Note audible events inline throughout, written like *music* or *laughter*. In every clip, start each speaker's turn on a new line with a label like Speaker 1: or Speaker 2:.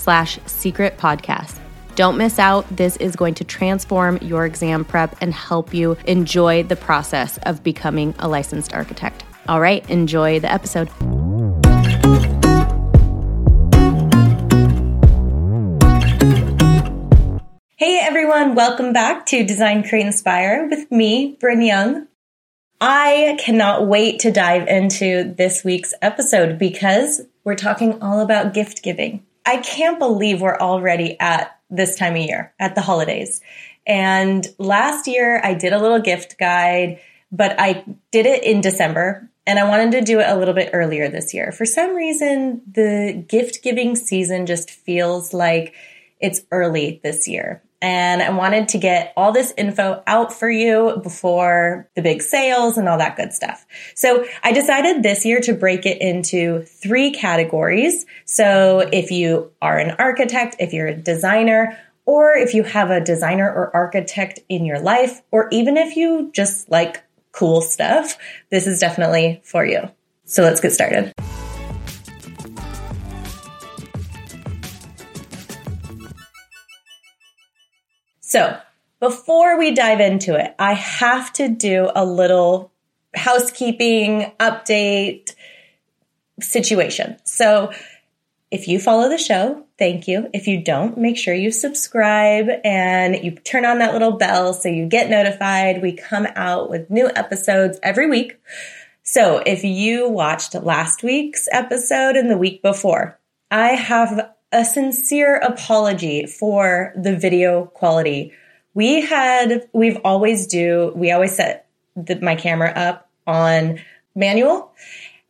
Speaker 1: slash secret podcast. Don't miss out. This is going to transform your exam prep and help you enjoy the process of becoming a licensed architect. All right, enjoy the episode. Hey everyone, welcome back to Design Create Inspire with me, Bryn Young. I cannot wait to dive into this week's episode because we're talking all about gift giving. I can't believe we're already at this time of year at the holidays. And last year I did a little gift guide, but I did it in December and I wanted to do it a little bit earlier this year. For some reason, the gift giving season just feels like it's early this year. And I wanted to get all this info out for you before the big sales and all that good stuff. So I decided this year to break it into three categories. So if you are an architect, if you're a designer, or if you have a designer or architect in your life, or even if you just like cool stuff, this is definitely for you. So let's get started. So before we dive into it, I have to do a little housekeeping update situation. So if you follow the show, thank you. If you don't, make sure you subscribe and you turn on that little bell so you get notified. We come out with new episodes every week. So if you watched last week's episode and the week before, I have a sincere apology for the video quality. We had, we've always do, we always set the, my camera up on manual,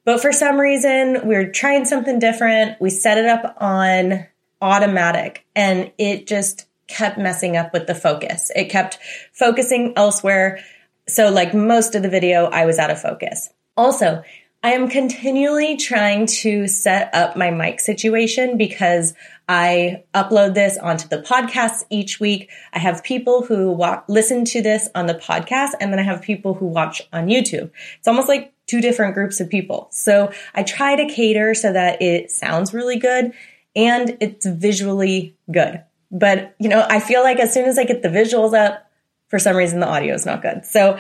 Speaker 1: but for some reason we we're trying something different. We set it up on automatic and it just kept messing up with the focus. It kept focusing elsewhere. So like most of the video, I was out of focus. Also, I am continually trying to set up my mic situation because I upload this onto the podcast each week. I have people who wa- listen to this on the podcast and then I have people who watch on YouTube. It's almost like two different groups of people. So I try to cater so that it sounds really good and it's visually good. But, you know, I feel like as soon as I get the visuals up, for some reason the audio is not good. So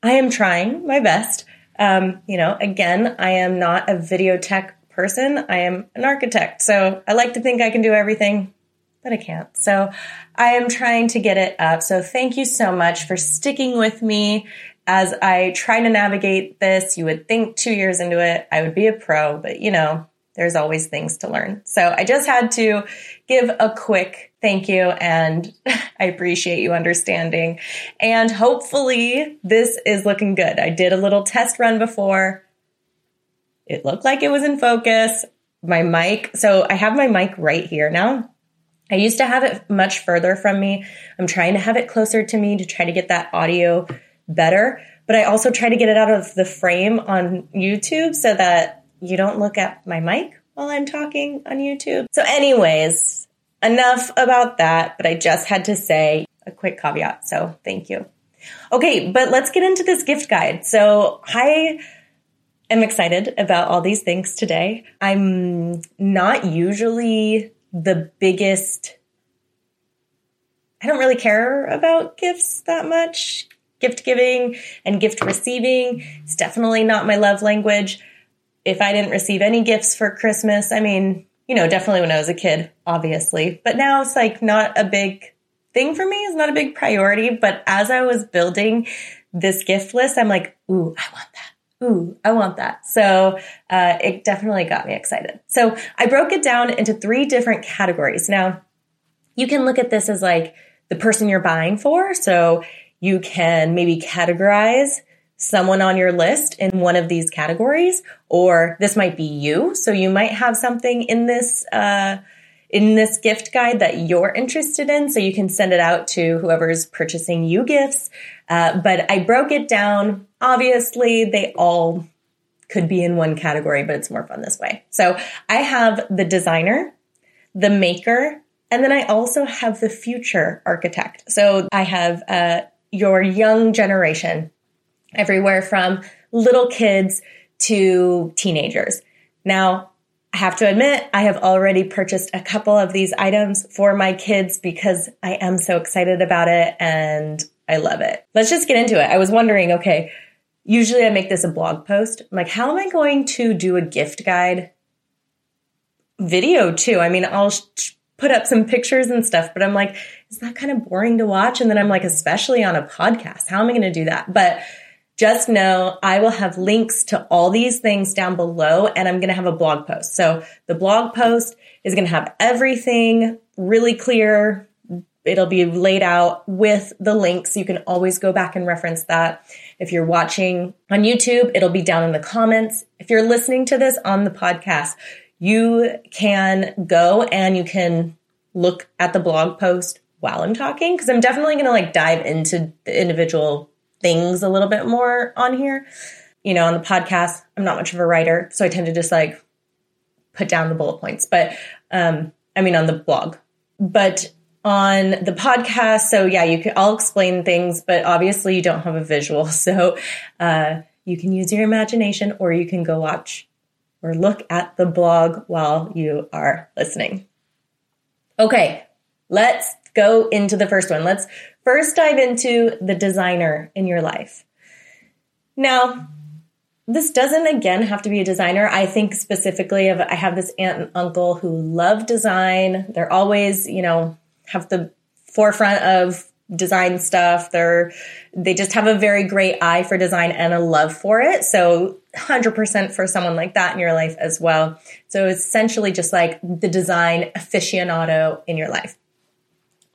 Speaker 1: I am trying my best. Um, you know, again, I am not a video tech person. I am an architect. So I like to think I can do everything, but I can't. So I am trying to get it up. So thank you so much for sticking with me as I try to navigate this. You would think two years into it, I would be a pro, but you know, there's always things to learn. So I just had to give a quick thank you and *laughs* I appreciate you understanding. And hopefully this is looking good. I did a little test run before. It looked like it was in focus. My mic, so I have my mic right here now. I used to have it much further from me. I'm trying to have it closer to me to try to get that audio better, but I also try to get it out of the frame on YouTube so that you don't look at my mic while I'm talking on YouTube. So, anyways, enough about that, but I just had to say a quick caveat. So, thank you. Okay, but let's get into this gift guide. So, I am excited about all these things today. I'm not usually the biggest, I don't really care about gifts that much. Gift giving and gift receiving. It's definitely not my love language if I didn't receive any gifts for Christmas, I mean, you know, definitely when I was a kid, obviously, but now it's like not a big thing for me. It's not a big priority. But as I was building this gift list, I'm like, ooh, I want that. Ooh, I want that. So uh, it definitely got me excited. So I broke it down into three different categories. Now, you can look at this as like the person you're buying for. So you can maybe categorize someone on your list in one of these categories, or this might be you. So you might have something in this, uh, in this gift guide that you're interested in. So you can send it out to whoever's purchasing you gifts. Uh, but I broke it down. Obviously, they all could be in one category, but it's more fun this way. So I have the designer, the maker, and then I also have the future architect. So I have uh, your young generation, everywhere from little kids to teenagers. Now, I have to admit, I have already purchased a couple of these items for my kids because I am so excited about it and I love it. Let's just get into it. I was wondering, okay, usually I make this a blog post. I'm like, how am I going to do a gift guide video too? I mean, I'll put up some pictures and stuff, but I'm like, is that kind of boring to watch? And then I'm like, especially on a podcast, how am I going to do that? But just know I will have links to all these things down below and I'm going to have a blog post. So the blog post is going to have everything really clear. It'll be laid out with the links. You can always go back and reference that. If you're watching on YouTube, it'll be down in the comments. If you're listening to this on the podcast, you can go and you can look at the blog post while I'm talking because I'm definitely going to like dive into the individual things a little bit more on here. You know, on the podcast, I'm not much of a writer, so I tend to just like put down the bullet points. But um, I mean, on the blog, but on the podcast, so yeah, you can. I'll explain things, but obviously you don't have a visual, *laughs* so uh, you can use your imagination, or you can go watch or look at the blog while you are listening. Okay, let's go into the first one. Let's first dive into the designer in your life. Now, this doesn't again have to be a designer. I think specifically of I have this aunt and uncle who love design. They're always, you know, have the forefront of design stuff. They're they just have a very great eye for design and a love for it. So 100% for someone like that in your life as well. So essentially just like the design aficionado in your life.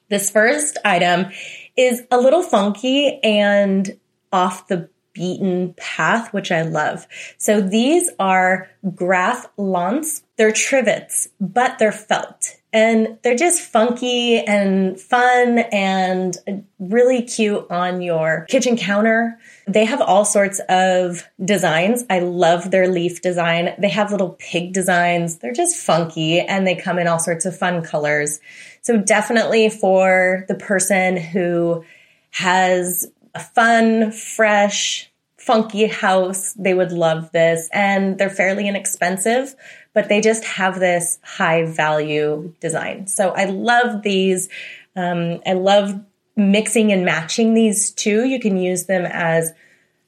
Speaker 1: This first item is a little funky and off the beaten path, which I love. So these are Graf Lantz. They're trivets, but they're felt and they're just funky and fun and really cute on your kitchen counter. They have all sorts of designs. I love their leaf design. They have little pig designs. They're just funky and they come in all sorts of fun colors. So definitely for the person who has a fun, fresh, funky house, they would love this. And they're fairly inexpensive, but they just have this high value design. So I love these. Um, I love mixing and matching these two. You can use them as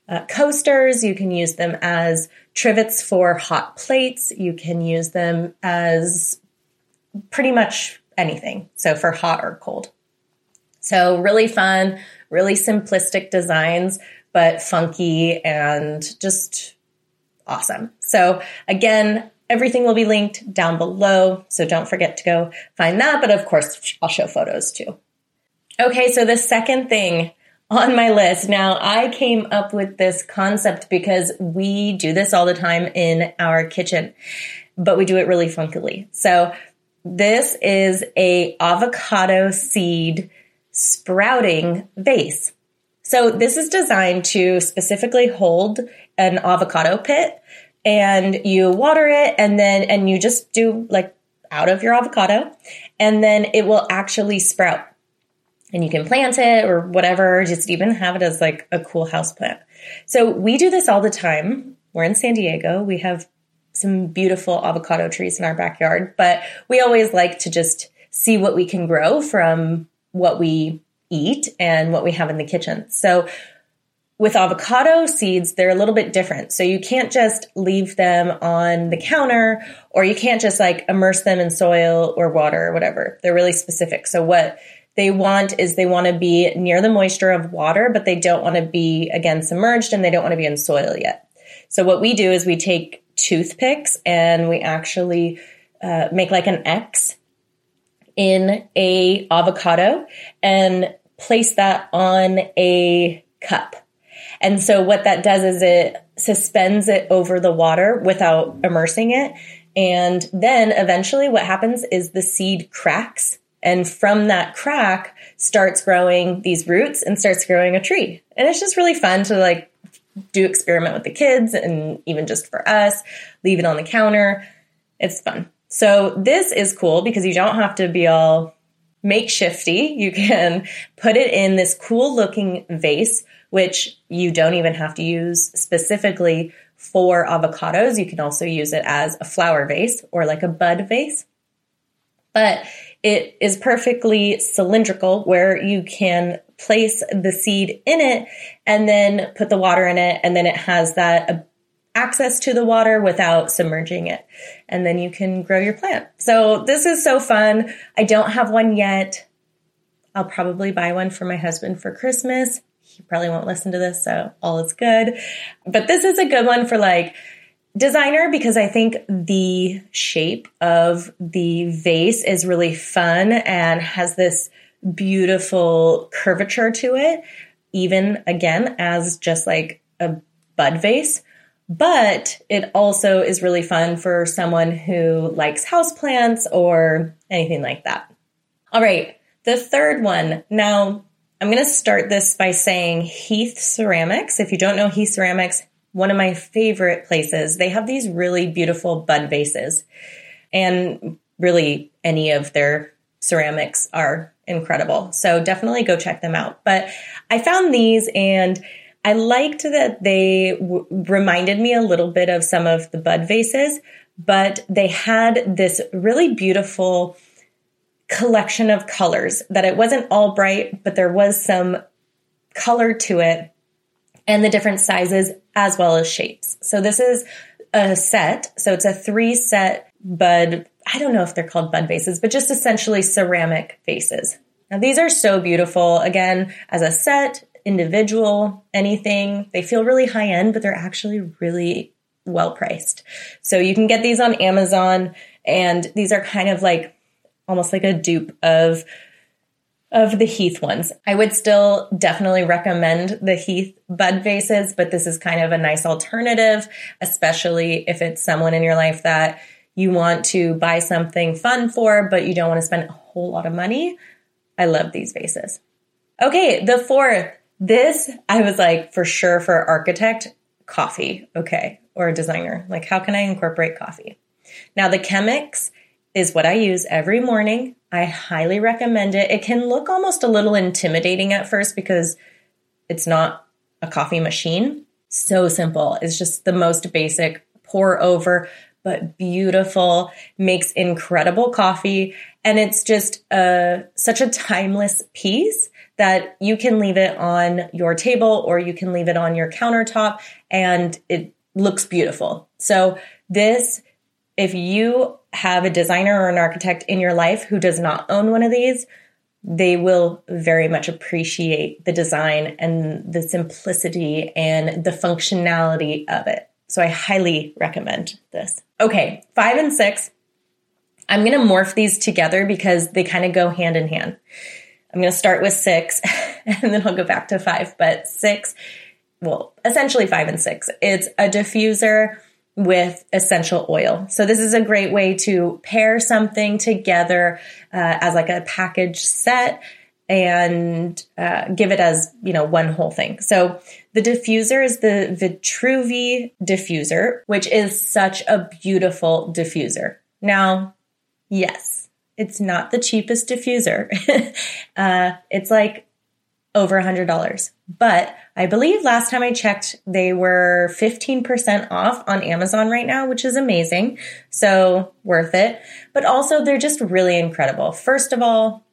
Speaker 1: uh, coasters. You can use them as trivets for hot plates. You can use them as pretty much anything. So for hot or cold. So really fun, really simplistic designs, but funky and just awesome. So again, everything will be linked down below. So don't forget to go find that. But of course, I'll show photos too. Okay. So the second thing on my list. Now, I came up with this concept because we do this all the time in our kitchen, but we do it really funkily. So this is a avocado seed sprouting vase. So this is designed to specifically hold an avocado pit and you water it and then, and you just do like out of your avocado and then it will actually sprout and you can plant it or whatever, just even have it as like a cool house plant. So we do this all the time. We're in San Diego. We have some beautiful avocado trees in our backyard, but we always like to just see what we can grow from what we eat and what we have in the kitchen. So with avocado seeds, they're a little bit different. So you can't just leave them on the counter or you can't just like immerse them in soil or water or whatever. They're really specific. So what they want is they want to be near the moisture of water, but they don't want to be again submerged and they don't want to be in soil yet. So what we do is we take toothpicks and we actually uh, make like an X in a avocado and place that on a cup. And so what that does is it suspends it over the water without immersing it. And then eventually what happens is the seed cracks and from that crack starts growing these roots and starts growing a tree. And it's just really fun to like do experiment with the kids and even just for us, leave it on the counter. It's fun. So this is cool because you don't have to be all makeshifty. You can put it in this cool looking vase, which you don't even have to use specifically for avocados. You can also use it as a flower vase or like a bud vase. But it is perfectly cylindrical where you can place the seed in it and then put the water in it. And then it has that access to the water without submerging it. And then you can grow your plant. So this is so fun. I don't have one yet. I'll probably buy one for my husband for Christmas. He probably won't listen to this, so all is good. But this is a good one for like designer because I think the shape of the vase is really fun and has this beautiful curvature to it, even again as just like a bud vase. But it also is really fun for someone who likes houseplants or anything like that. All right, the third one. Now, I'm going to start this by saying Heath Ceramics. If you don't know Heath Ceramics, one of my favorite places. They have these really beautiful bud vases, and really any of their ceramics are incredible. So definitely go check them out. But I found these and I liked that they w- reminded me a little bit of some of the bud vases, but they had this really beautiful collection of colors that it wasn't all bright, but there was some color to it and the different sizes as well as shapes. So this is a set. So it's a three set bud. I don't know if they're called bud vases, but just essentially ceramic vases. Now these are so beautiful. Again, as a set, individual, anything. They feel really high end, but they're actually really well priced. So you can get these on Amazon and these are kind of like almost like a dupe of of the Heath ones. I would still definitely recommend the Heath bud vases, but this is kind of a nice alternative, especially if it's someone in your life that you want to buy something fun for, but you don't want to spend a whole lot of money. I love these vases. Okay, the fourth. This, I was like, for sure for architect, coffee. Okay. Or a designer. Like, how can I incorporate coffee? Now, the Chemex is what I use every morning. I highly recommend it. It can look almost a little intimidating at first because it's not a coffee machine. So simple. It's just the most basic pour over, but beautiful, makes incredible coffee. And it's just a, such a timeless piece that you can leave it on your table or you can leave it on your countertop and it looks beautiful. So this, if you have a designer or an architect in your life who does not own one of these, they will very much appreciate the design and the simplicity and the functionality of it. So I highly recommend this. Okay, five and six. I'm going to morph these together because they kind of go hand in hand. I'm going to start with six *laughs* and then I'll go back to five. But six, well, essentially five and six. It's a diffuser with essential oil. So this is a great way to pair something together uh, as like a package set and uh, give it as you know one whole thing. So the diffuser is the Vitruvi diffuser, which is such a beautiful diffuser. Now, yes, it's not the cheapest diffuser. *laughs* uh, it's like over a hundred dollars, but I believe last time I checked, they were 15% off on Amazon right now, which is amazing. So worth it. But also they're just really incredible. First of all,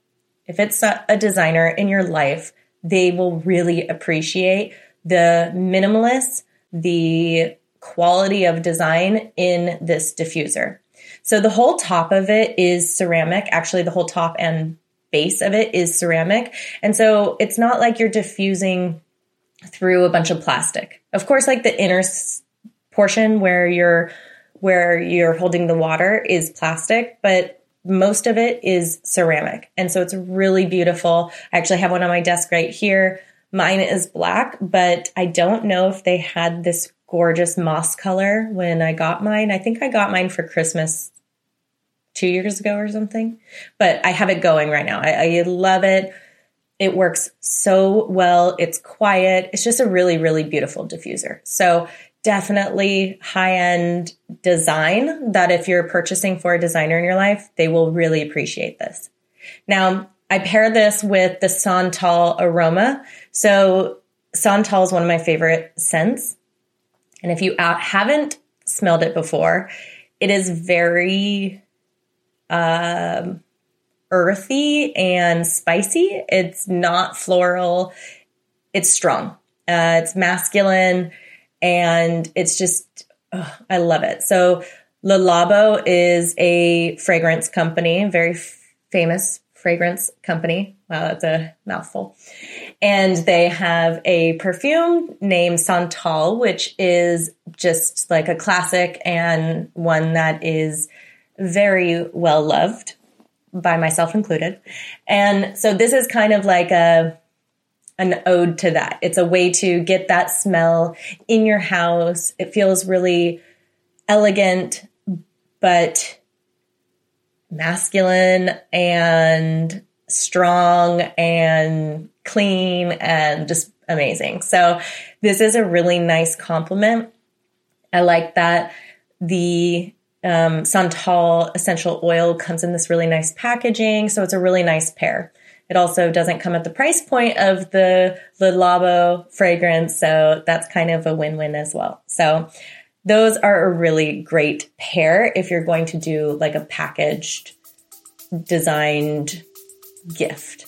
Speaker 1: if it's a designer in your life, they will really appreciate the minimalist, the quality of design in this diffuser. So the whole top of it is ceramic. Actually, the whole top and base of it is ceramic. And so it's not like you're diffusing through a bunch of plastic. Of course, like the inner portion where you're where you're holding the water is plastic, but most of it is ceramic. And so it's really beautiful. I actually have one on my desk right here. Mine is black, but I don't know if they had this gorgeous moss color when I got mine. I think I got mine for Christmas two years ago or something, but I have it going right now. I, I love it. It works so well. It's quiet. It's just a really, really beautiful diffuser. So definitely high end design that if you're purchasing for a designer in your life, they will really appreciate this. Now, I pair this with the Santal aroma. So Santal is one of my favorite scents. And if you haven't smelled it before, it is very um, earthy and spicy. It's not floral. It's strong. Uh, it's masculine and it's just, oh, I love it. So Le Labo is a fragrance company, very f- famous fragrance company. Wow, that's a mouthful. And they have a perfume named Santal, which is just like a classic and one that is very well loved by myself included. And so this is kind of like a an ode to that. It's a way to get that smell in your house. It feels really elegant, but masculine and strong and clean and just amazing. So this is a really nice compliment. I like that the um, Santal essential oil comes in this really nice packaging. So it's a really nice pair. It also doesn't come at the price point of the Le Labo fragrance. So that's kind of a win win as well. So those are a really great pair if you're going to do like a packaged, designed gift.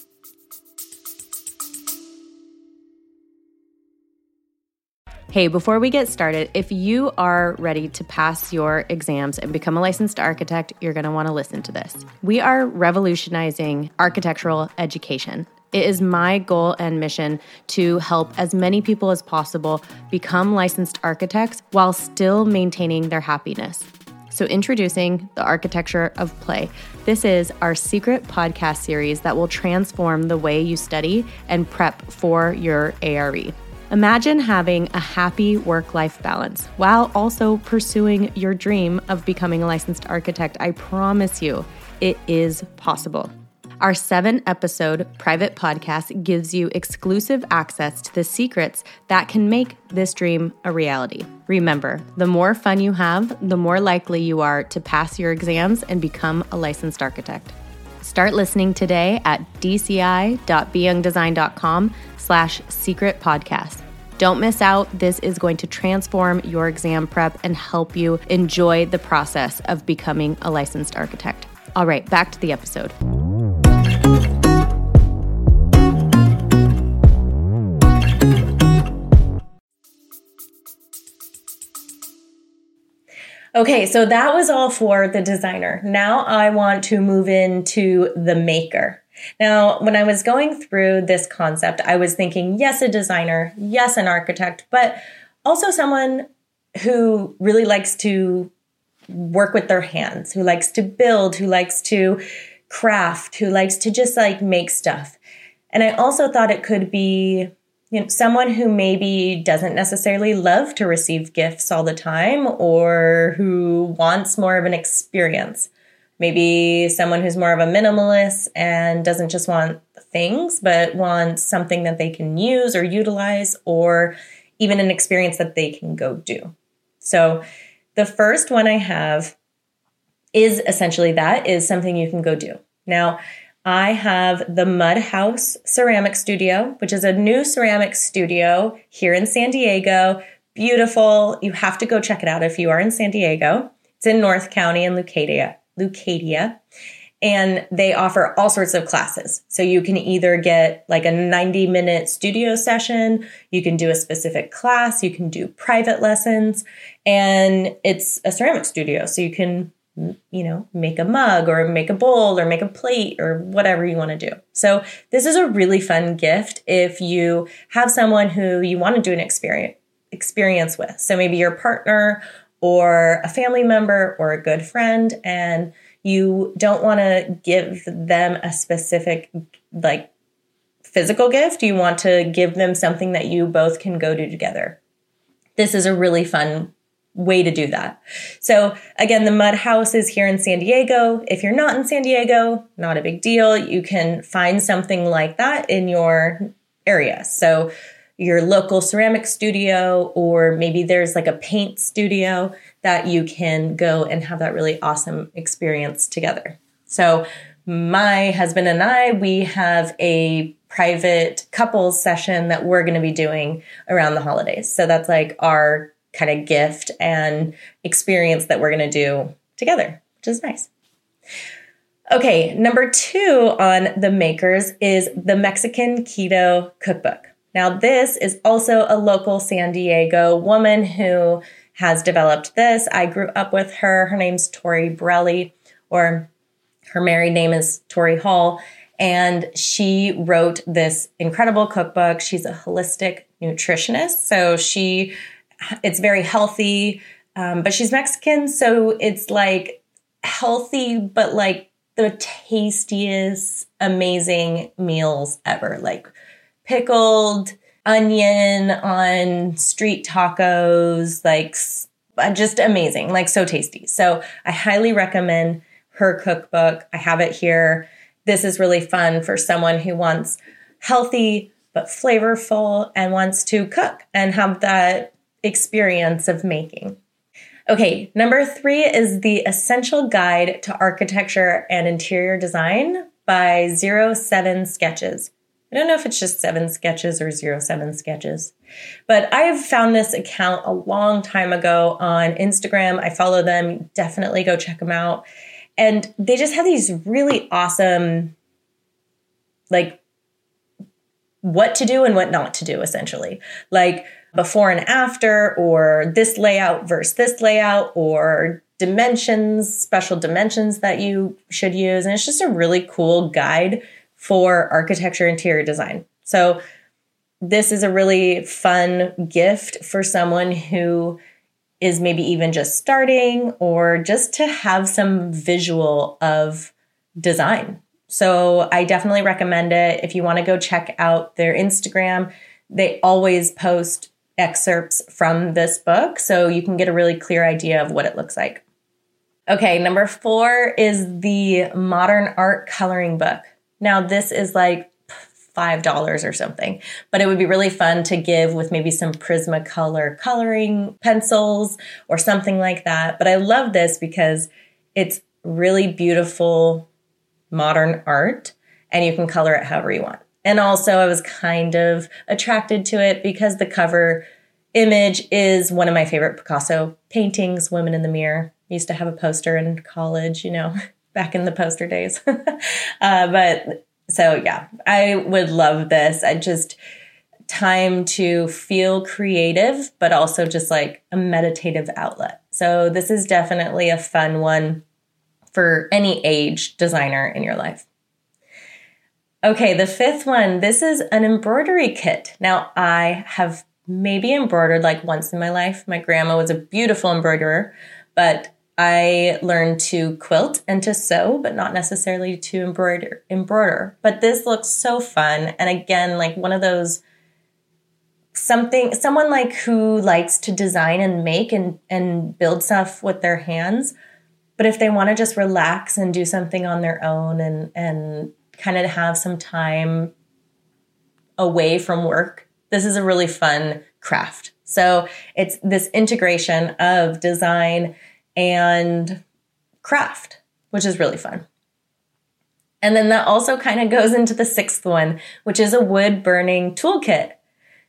Speaker 2: Hey, before we get started, if you are ready to pass your exams and become a licensed architect, you're going to want to listen to this. We are revolutionizing architectural education. It is my goal and mission to help as many people as possible become licensed architects while still maintaining their happiness. So, introducing the Architecture of Play. This is our secret podcast series that will transform the way you study and prep for your ARE. Imagine having a happy work life balance while also pursuing your dream of becoming a licensed architect. I promise you, it is possible. Our seven episode private podcast gives you exclusive access to the secrets that can make this dream a reality. Remember, the more fun you have, the more likely you are to pass your exams and become a licensed architect. Start listening today at dci.beyoungdesign.com slash secret podcast. Don't miss out. This is going to transform your exam prep and help you enjoy the process of becoming a licensed architect. All right, back to the episode.
Speaker 1: Okay, so that was all for the designer. Now I want to move into the maker. Now, when I was going through this concept, I was thinking, yes, a designer, yes, an architect, but also someone who really likes to work with their hands, who likes to build, who likes to craft, who likes to just like make stuff. And I also thought it could be you know, someone who maybe doesn't necessarily love to receive gifts all the time or who wants more of an experience. Maybe someone who's more of a minimalist and doesn't just want things, but wants something that they can use or utilize, or even an experience that they can go do. So, the first one I have is essentially that is something you can go do. Now, I have the Mud House Ceramic Studio, which is a new ceramic studio here in San Diego. Beautiful. You have to go check it out if you are in San Diego. It's in North County in Leucadia. Leucadia. And they offer all sorts of classes. So you can either get like a 90 minute studio session, you can do a specific class, you can do private lessons, and it's a ceramic studio. So you can you know, make a mug or make a bowl or make a plate or whatever you want to do. So, this is a really fun gift if you have someone who you want to do an experience experience with. So, maybe your partner or a family member or a good friend and you don't want to give them a specific like physical gift, you want to give them something that you both can go do together. This is a really fun way to do that. So again, the Mud House is here in San Diego. If you're not in San Diego, not a big deal. You can find something like that in your area. So your local ceramic studio, or maybe there's like a paint studio that you can go and have that really awesome experience together. So my husband and I, we have a private couples session that we're going to be doing around the holidays. So that's like our kind of gift and experience that we're going to do together, which is nice. Okay, number two on the makers is the Mexican Keto Cookbook. Now, this is also a local San Diego woman who has developed this. I grew up with her. Her name's Torie Borrelli, or her married name is Torie Hall. And she wrote this incredible cookbook. She's a holistic nutritionist. So she it's very healthy, um, but she's Mexican, so it's like healthy, but like the tastiest, amazing meals ever. Like pickled onion on street tacos, like uh, just amazing, like so tasty. So I highly recommend her cookbook. I have it here. This is really fun for someone who wants healthy but flavorful and wants to cook and have that experience of making. Okay, number three is the Essential Guide to Architecture and Interior Design by Zero Seven Sketches. I don't know if it's just seven sketches or zero seven sketches, but I've found this account a long time ago on Instagram. I follow them. Definitely go check them out. And they just have these really awesome, like, what to do and what not to do, essentially. Like, before and after, or this layout versus this layout, or dimensions, special dimensions that you should use. And it's just a really cool guide for architecture interior design. So, this is a really fun gift for someone who is maybe even just starting or just to have some visual of design. So, I definitely recommend it. If you want to go check out their Instagram, they always post excerpts from this book so you can get a really clear idea of what it looks like. Okay, number four is the Modern Art Coloring Book. Now, this is like $5 or something, but it would be really fun to give with maybe some Prismacolor coloring pencils or something like that. But I love this because it's really beautiful modern art and you can color it however you want. And also, I was kind of attracted to it because the cover image is one of my favorite Picasso paintings, Women in the Mirror. I used to have a poster in college, you know, *laughs* back in the poster days. *laughs* uh, but so, yeah, I would love this. I just, time to feel creative, but also just like a meditative outlet. So, this is definitely a fun one for any age designer in your life. Okay, the fifth one. This is an embroidery kit. Now, I have maybe embroidered like once in my life. My grandma was a beautiful embroiderer, but I learned to quilt and to sew, but not necessarily to embroider. Embroider. But this looks so fun, and again, like one of those something someone like who likes to design and make and and build stuff with their hands. But if they want to just relax and do something on their own and and kind of have some time away from work, this is a really fun craft. So it's this integration of design and craft, which is really fun. And then that also kind of goes into the sixth one, which is a wood burning toolkit.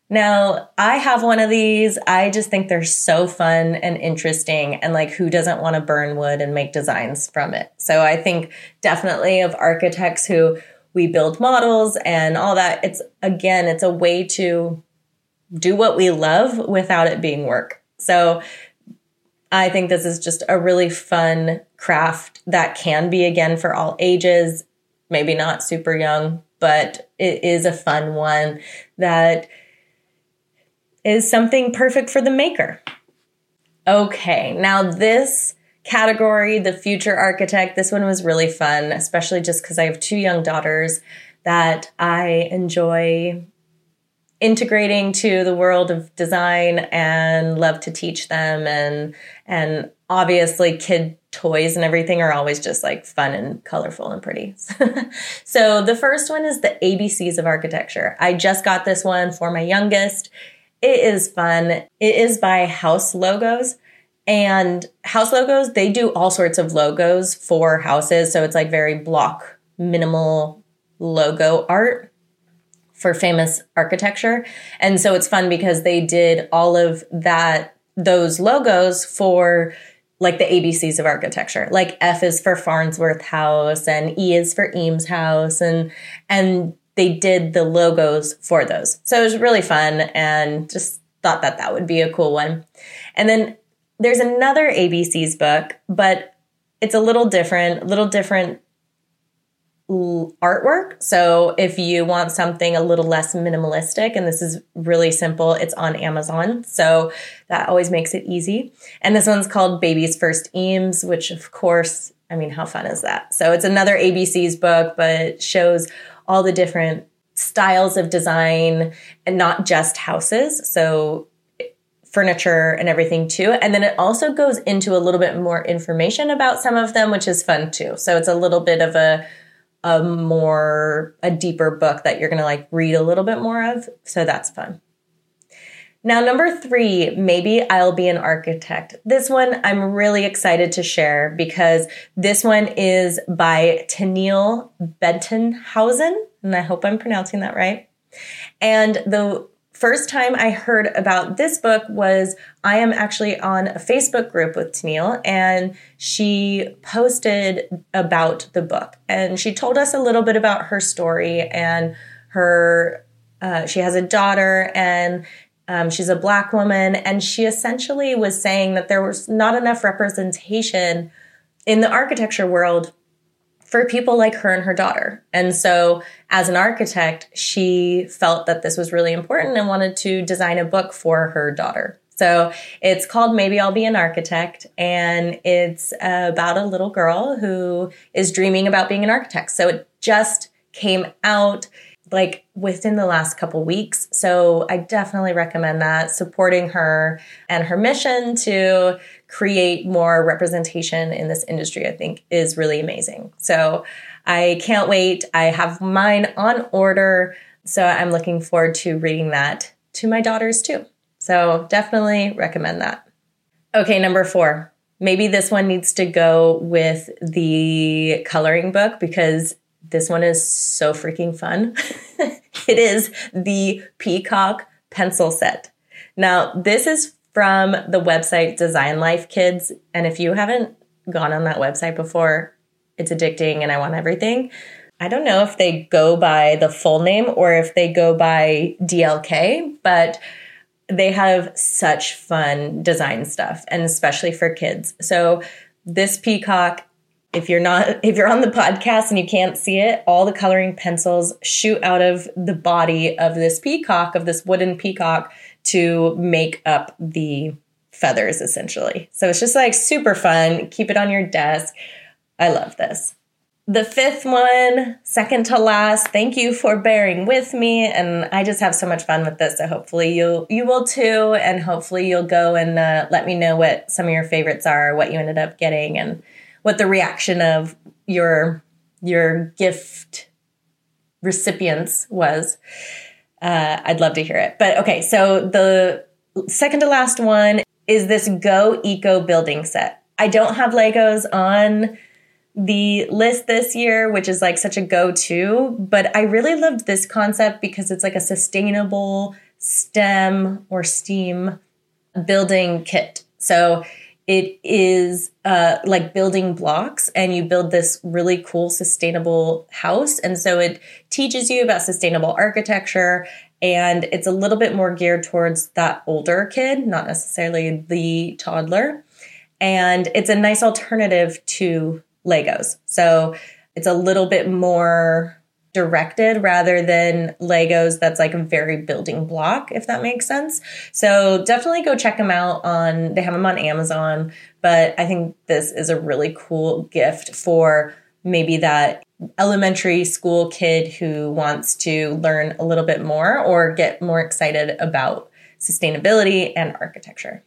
Speaker 1: Now, I have one of these. I just think they're so fun and interesting. And like, who doesn't want to burn wood and make designs from it? So I think definitely of architects who we build models and all that. It's again, it's a way to do what we love without it being work. So I think this is just a really fun craft that can be again for all ages, maybe not super young, but it is a fun one that is something perfect for the maker. Okay, now this category, the future architect, this one was really fun, especially just because I have two young daughters that I enjoy integrating to the world of design and love to teach them and and obviously kid toys and everything are always just like fun and colorful and pretty. *laughs* so the first one is the ABCs of architecture. I just got this one for my youngest. It is fun. It is by House Logos. And House Logos, they do all sorts of logos for houses. So it's like very block, minimal logo art for famous architecture. And so it's fun because they did all of that, those logos for like the ABCs of architecture. Like F is for Farnsworth House and E is for Eames House and and they did the logos for those. So it was really fun and just thought that that would be a cool one. And then there's another ABCs book, but it's a little different, a little different artwork. So if you want something a little less minimalistic, and this is really simple, it's on Amazon. So that always makes it easy. And this one's called Baby's First Eames, which of course, I mean, how fun is that? So it's another ABC's book, but shows all the different styles of design and not just houses. So furniture and everything too. And then it also goes into a little bit more information about some of them, which is fun too. So it's a little bit of a a more a deeper book that you're going to like read a little bit more of so that's fun now number three maybe i'll be an architect this one i'm really excited to share because this one is by Tennille Bettenhausen and i hope i'm pronouncing that right and the first time I heard about this book was I am actually on a Facebook group with Tennille, and she posted about the book. And she told us a little bit about her story and her, uh, she has a daughter and um, she's a black woman. And she essentially was saying that there was not enough representation in the architecture world for people like her and her daughter. And so, as an architect, she felt that this was really important and wanted to design a book for her daughter. So, it's called Maybe I'll Be an Architect, and it's about a little girl who is dreaming about being an architect. So, it just came out like within the last couple weeks. So I definitely recommend that supporting her and her mission to create more representation in this industry, I think is really amazing. So I can't wait. I have mine on order. So I'm looking forward to reading that to my daughters too. So definitely recommend that. Okay, number four. Maybe this one needs to go with the coloring book because this one is so freaking fun. *laughs* it is the Peacock pencil set. Now, this is from the website Design Life Kids. And if you haven't gone on that website before, it's addicting and I want everything. I don't know if they go by the full name or if they go by DLK, but they have such fun design stuff and especially for kids. So this peacock if you're not *laughs* if you're on the podcast and you can't see it all the coloring pencils shoot out of the body of this peacock of this wooden peacock to make up the feathers essentially. So it's just like super fun. Keep it on your desk. I love this. The fifth one second to last thank you for bearing with me. And i just have so much fun with this so hopefully you you will too. And hopefully you'll go and uh, let me know what some of your favorites are what you ended up getting and what the reaction of your your gift recipients was. Uh, I'd love to hear it. But okay, so the second to last one is this Go Eco building set. I don't have Legos on the list this year, which is like such a go to, but I really loved this concept because it's like a sustainable STEM or STEAM building kit. So it is uh, like building blocks and you build this really cool sustainable house and so it teaches you about sustainable architecture and it's a little bit more geared towards that older kid not necessarily the toddler And it's a nice alternative to Legos. So it's a little bit more directed rather than Legos that's like a very building block, if that makes sense. So definitely go check them out on, they have them on Amazon, but I think this is a really cool gift for maybe that elementary school kid who wants to learn a little bit more or get more excited about sustainability and architecture.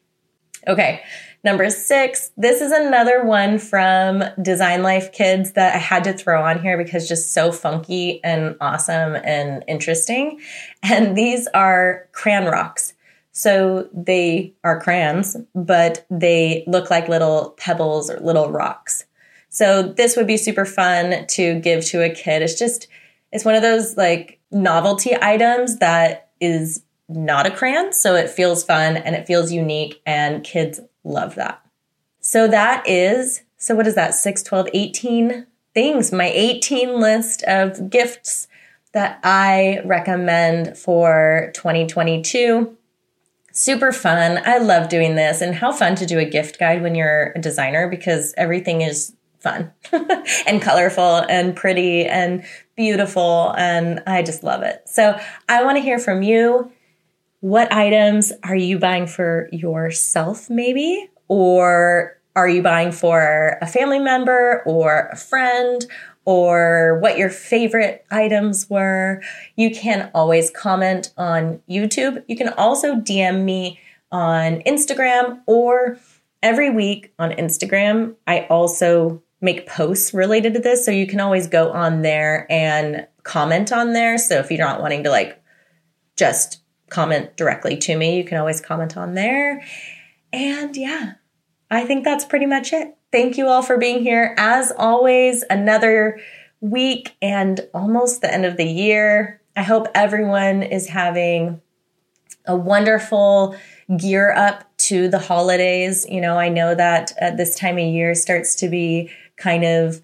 Speaker 1: Okay, Number six, this is another one from Design Life Kids that I had to throw on here because just so funky and awesome and interesting. And these are crayon rocks. So they are crayons, but they look like little pebbles or little rocks. So this would be super fun to give to a kid. It's just, it's one of those like novelty items that is not a crayon. So it feels fun and it feels unique and kids Love that. So that is, so what is that? 6, 12, 18 things, my 18 list of gifts that I recommend for 2022. Super fun. I love doing this and how fun to do a gift guide when you're a designer because everything is fun *laughs* and colorful and pretty and beautiful. And I just love it. So I want to hear from you. What items are you buying for yourself, maybe? Or are you buying for a family member or a friend? Or what your favorite items were. You can always comment on YouTube. You can also DM me on Instagram or every week on Instagram. I also make posts related to this. So you can always go on there and comment on there. So if you're not wanting to like just comment directly to me. You can always comment on there. And yeah, I think that's pretty much it. Thank you all for being here. As always, another week and almost the end of the year. I hope everyone is having a wonderful gear up to the holidays. You know, I know that at this time of year starts to be kind of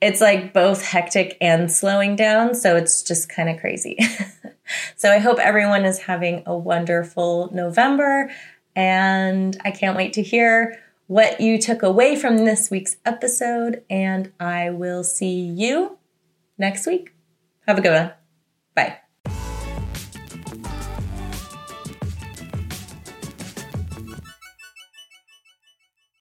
Speaker 1: it's like both hectic and slowing down, so it's just kind of crazy. *laughs* So I hope everyone is having a wonderful November. And I can't wait to hear what you took away from this week's episode. And I will see you next week. Have a good one. Bye.